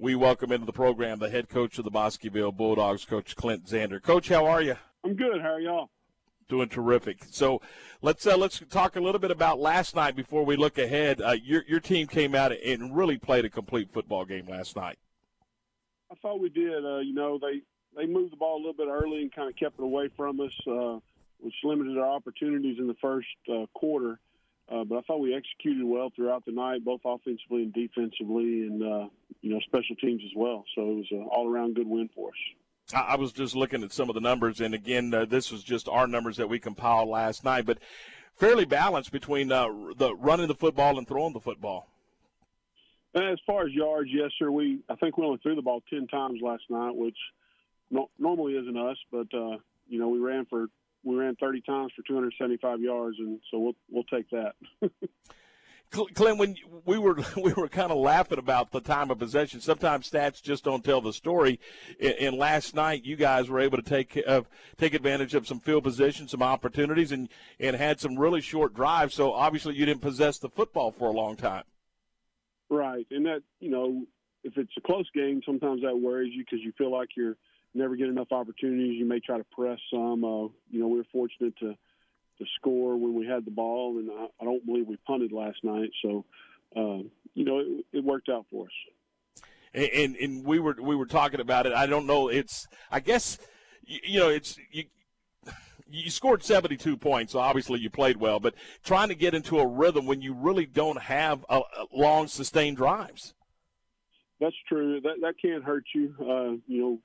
we welcome into the program the head coach of the Bosqueville Bulldogs, Coach Clint Zander. Coach, how are you? I'm good. How are y'all? Doing terrific. So let's uh, let's talk a little bit about last night before we look ahead. Uh, your your team came out and really played a complete football game last night. I thought we did. Uh, you know, they they moved the ball a little bit early and kind of kept it away from us, uh, which limited our opportunities in the first uh, quarter. Uh, but I thought we executed well throughout the night, both offensively and defensively, and uh, you know special teams as well. So it was an all-around good win for us. I was just looking at some of the numbers, and again, uh, this was just our numbers that we compiled last night, but fairly balanced between uh, the running the football and throwing the football. As far as yards, yes, sir. We I think we only threw the ball ten times last night, which no, normally isn't us, but uh, you know we ran for we ran 30 times for 275 yards, and so we'll we'll take that. Clint, when we were we were kind of laughing about the time of possession. Sometimes stats just don't tell the story. And last night, you guys were able to take uh, take advantage of some field position, some opportunities, and and had some really short drives. So obviously, you didn't possess the football for a long time. Right, and that you know, if it's a close game, sometimes that worries you because you feel like you're never get enough opportunities. You may try to press some. Uh, you know, we were fortunate to to score when we had the ball, and I, I don't believe we punted last night. So, uh, you know, it, it worked out for us. And, and, and we were we were talking about it. I don't know. It's I guess you, you know it's you you scored 72 points, so obviously you played well, but trying to get into a rhythm when you really don't have a, a long, sustained drives. That's true. That that can't hurt you. Uh, you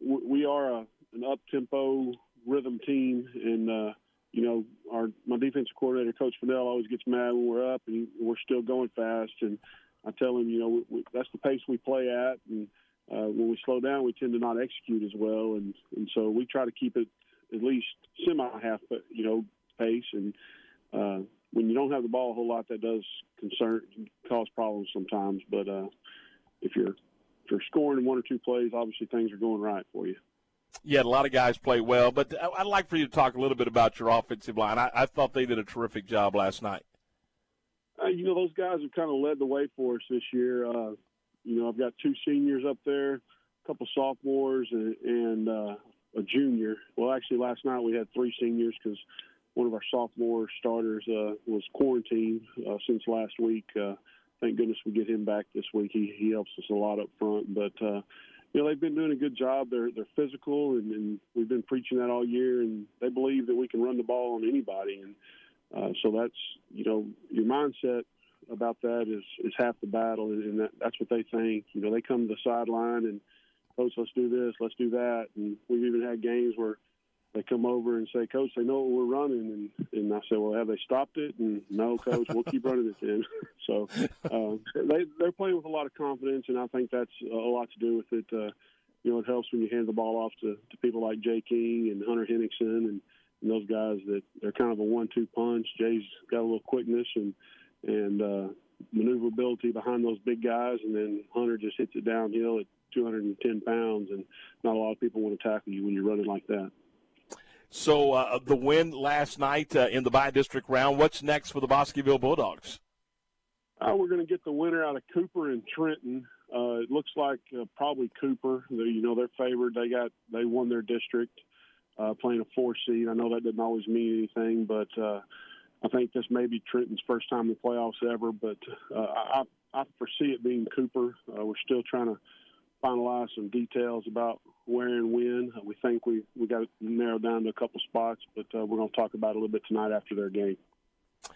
know, we are a, an up tempo rhythm team, and uh, you know, our my defensive coordinator, Coach Fennell, always gets mad when we're up and we're still going fast. And I tell him, you know, we, we, that's the pace we play at, and uh, when we slow down, we tend to not execute as well. And and so we try to keep it at least semi half, you know, pace. And uh, when you don't have the ball a whole lot, that does concern cause problems sometimes. But uh, if you're if you're scoring in one or two plays, obviously things are going right for you. Yeah, a lot of guys play well, but I'd like for you to talk a little bit about your offensive line. I, I thought they did a terrific job last night. Uh, you know, those guys have kind of led the way for us this year. Uh, you know, I've got two seniors up there, a couple sophomores, and, and uh, a junior. Well, actually, last night we had three seniors because one of our sophomore starters uh, was quarantined uh, since last week. Uh, thank goodness we get him back this week. He he helps us a lot up front, but uh, you know they've been doing a good job. They're they're physical, and, and we've been preaching that all year. And they believe that we can run the ball on anybody, and uh, so that's you know your mindset about that is is half the battle, and, that, that's what they think. You know, they come to the sideline and coach, let's do this, let's do that, and we've even had games where they come over and say, Coach, they know what we're running, and and I say, Well, have they stopped it? And no, Coach, we'll keep running it then. so uh, they they're playing with a lot of confidence, and I think that's a lot to do with it. Uh, you know, it helps when you hand the ball off to, to people like Jay King and Hunter Henningsen and, and those guys that they're kind of a one-two punch. Jay's got a little quickness and and uh, maneuverability behind those big guys, and then Hunter just hits it downhill at 210 pounds, and not a lot of people want to tackle you when you're running like that. So uh, the win last night uh, in the bi-district round. What's next for the Bosqueville Bulldogs? Uh, we're going to get the winner out of Cooper and Trenton. Uh, it looks like uh, probably Cooper. You know they're favored. They got they won their district, uh, playing a four seed. I know that doesn't always mean anything, but I think this may be Trenton's first time in the playoffs ever. But I, I foresee it being Cooper. we're still trying to finalize some details about where and when. Uh, we think we we got it narrowed down to a couple spots, but uh, we're going to talk about it a little bit tonight after their game.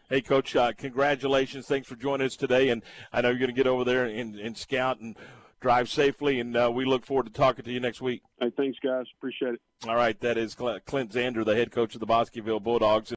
Hey, Coach, uh, congratulations. Thanks for joining us today. And I know you're going to get over there and, and scout and drive safely. And uh, we look forward to talking to you next week. Hey, thanks, guys. Appreciate it. All right. That is Clint Zander, the head coach of the Bosqueville Bulldogs.